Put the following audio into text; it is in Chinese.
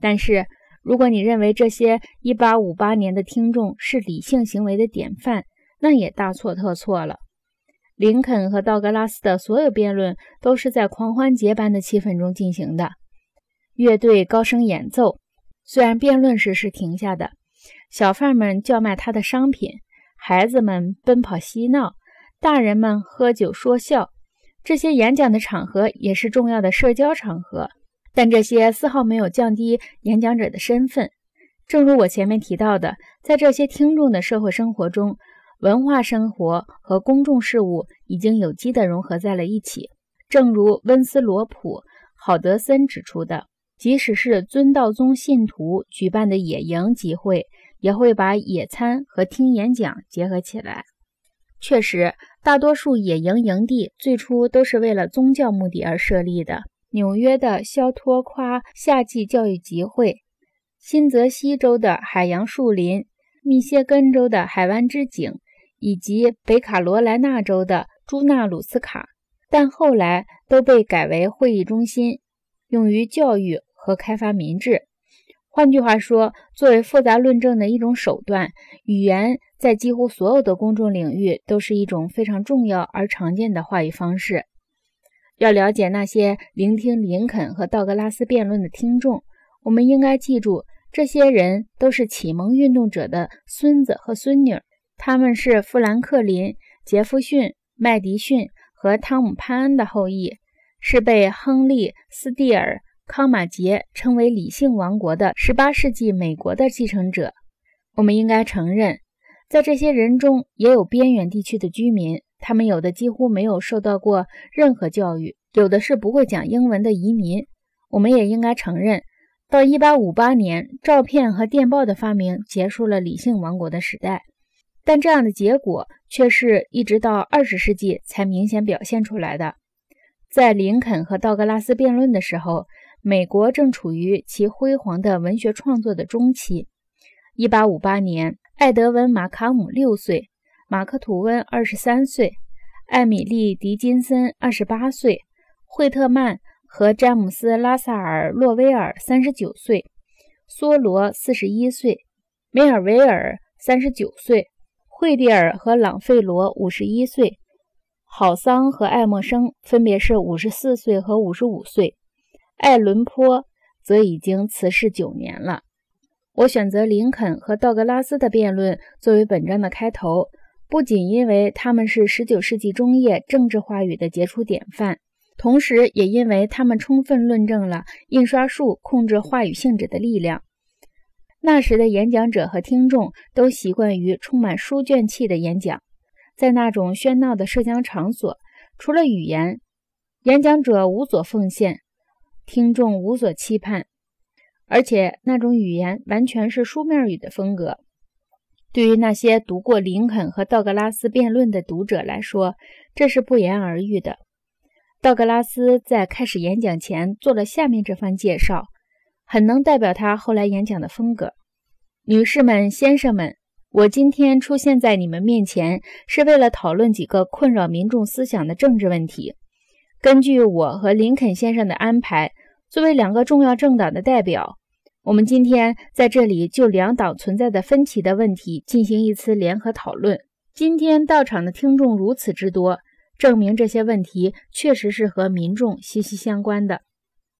但是，如果你认为这些1858年的听众是理性行为的典范，那也大错特错了。林肯和道格拉斯的所有辩论都是在狂欢节般的气氛中进行的，乐队高声演奏。虽然辩论时是停下的，小贩们叫卖他的商品，孩子们奔跑嬉闹，大人们喝酒说笑。这些演讲的场合也是重要的社交场合，但这些丝毫没有降低演讲者的身份。正如我前面提到的，在这些听众的社会生活中，文化生活和公众事务已经有机地融合在了一起。正如温斯罗普·郝德森指出的。即使是尊道宗信徒举办的野营集会，也会把野餐和听演讲结合起来。确实，大多数野营营地最初都是为了宗教目的而设立的。纽约的肖托夸夏季教育集会，新泽西州的海洋树林，密歇根州的海湾之景，以及北卡罗来纳州的朱纳鲁斯卡，但后来都被改为会议中心，用于教育。和开发民智。换句话说，作为复杂论证的一种手段，语言在几乎所有的公众领域都是一种非常重要而常见的话语方式。要了解那些聆听林肯和道格拉斯辩论的听众，我们应该记住，这些人都是启蒙运动者的孙子和孙女，他们是富兰克林、杰弗逊、麦迪逊和汤姆·潘恩的后裔，是被亨利·斯蒂尔。康马杰称为“理性王国”的18世纪美国的继承者。我们应该承认，在这些人中也有边远地区的居民，他们有的几乎没有受到过任何教育，有的是不会讲英文的移民。我们也应该承认，到1858年，照片和电报的发明结束了理性王国的时代。但这样的结果却是一直到20世纪才明显表现出来的。在林肯和道格拉斯辩论的时候。美国正处于其辉煌的文学创作的中期。1858年，艾德温·马卡姆六岁，马克·吐温二十三岁，艾米丽·狄金森二十八岁，惠特曼和詹姆斯·拉萨尔·洛威尔三十九岁，梭罗四十一岁，梅尔维尔三十九岁，惠蒂尔和朗费罗五十一岁，郝桑和爱默生分别是五十四岁和五十五岁。艾伦坡则已经辞世九年了。我选择林肯和道格拉斯的辩论作为本章的开头，不仅因为他们是19世纪中叶政治话语的杰出典范，同时也因为他们充分论证了印刷术控制话语性质的力量。那时的演讲者和听众都习惯于充满书卷气的演讲，在那种喧闹的社交场所，除了语言，演讲者无所奉献。听众无所期盼，而且那种语言完全是书面语的风格。对于那些读过林肯和道格拉斯辩论的读者来说，这是不言而喻的。道格拉斯在开始演讲前做了下面这番介绍，很能代表他后来演讲的风格。女士们、先生们，我今天出现在你们面前，是为了讨论几个困扰民众思想的政治问题。根据我和林肯先生的安排，作为两个重要政党的代表，我们今天在这里就两党存在的分歧的问题进行一次联合讨论。今天到场的听众如此之多，证明这些问题确实是和民众息息相关的。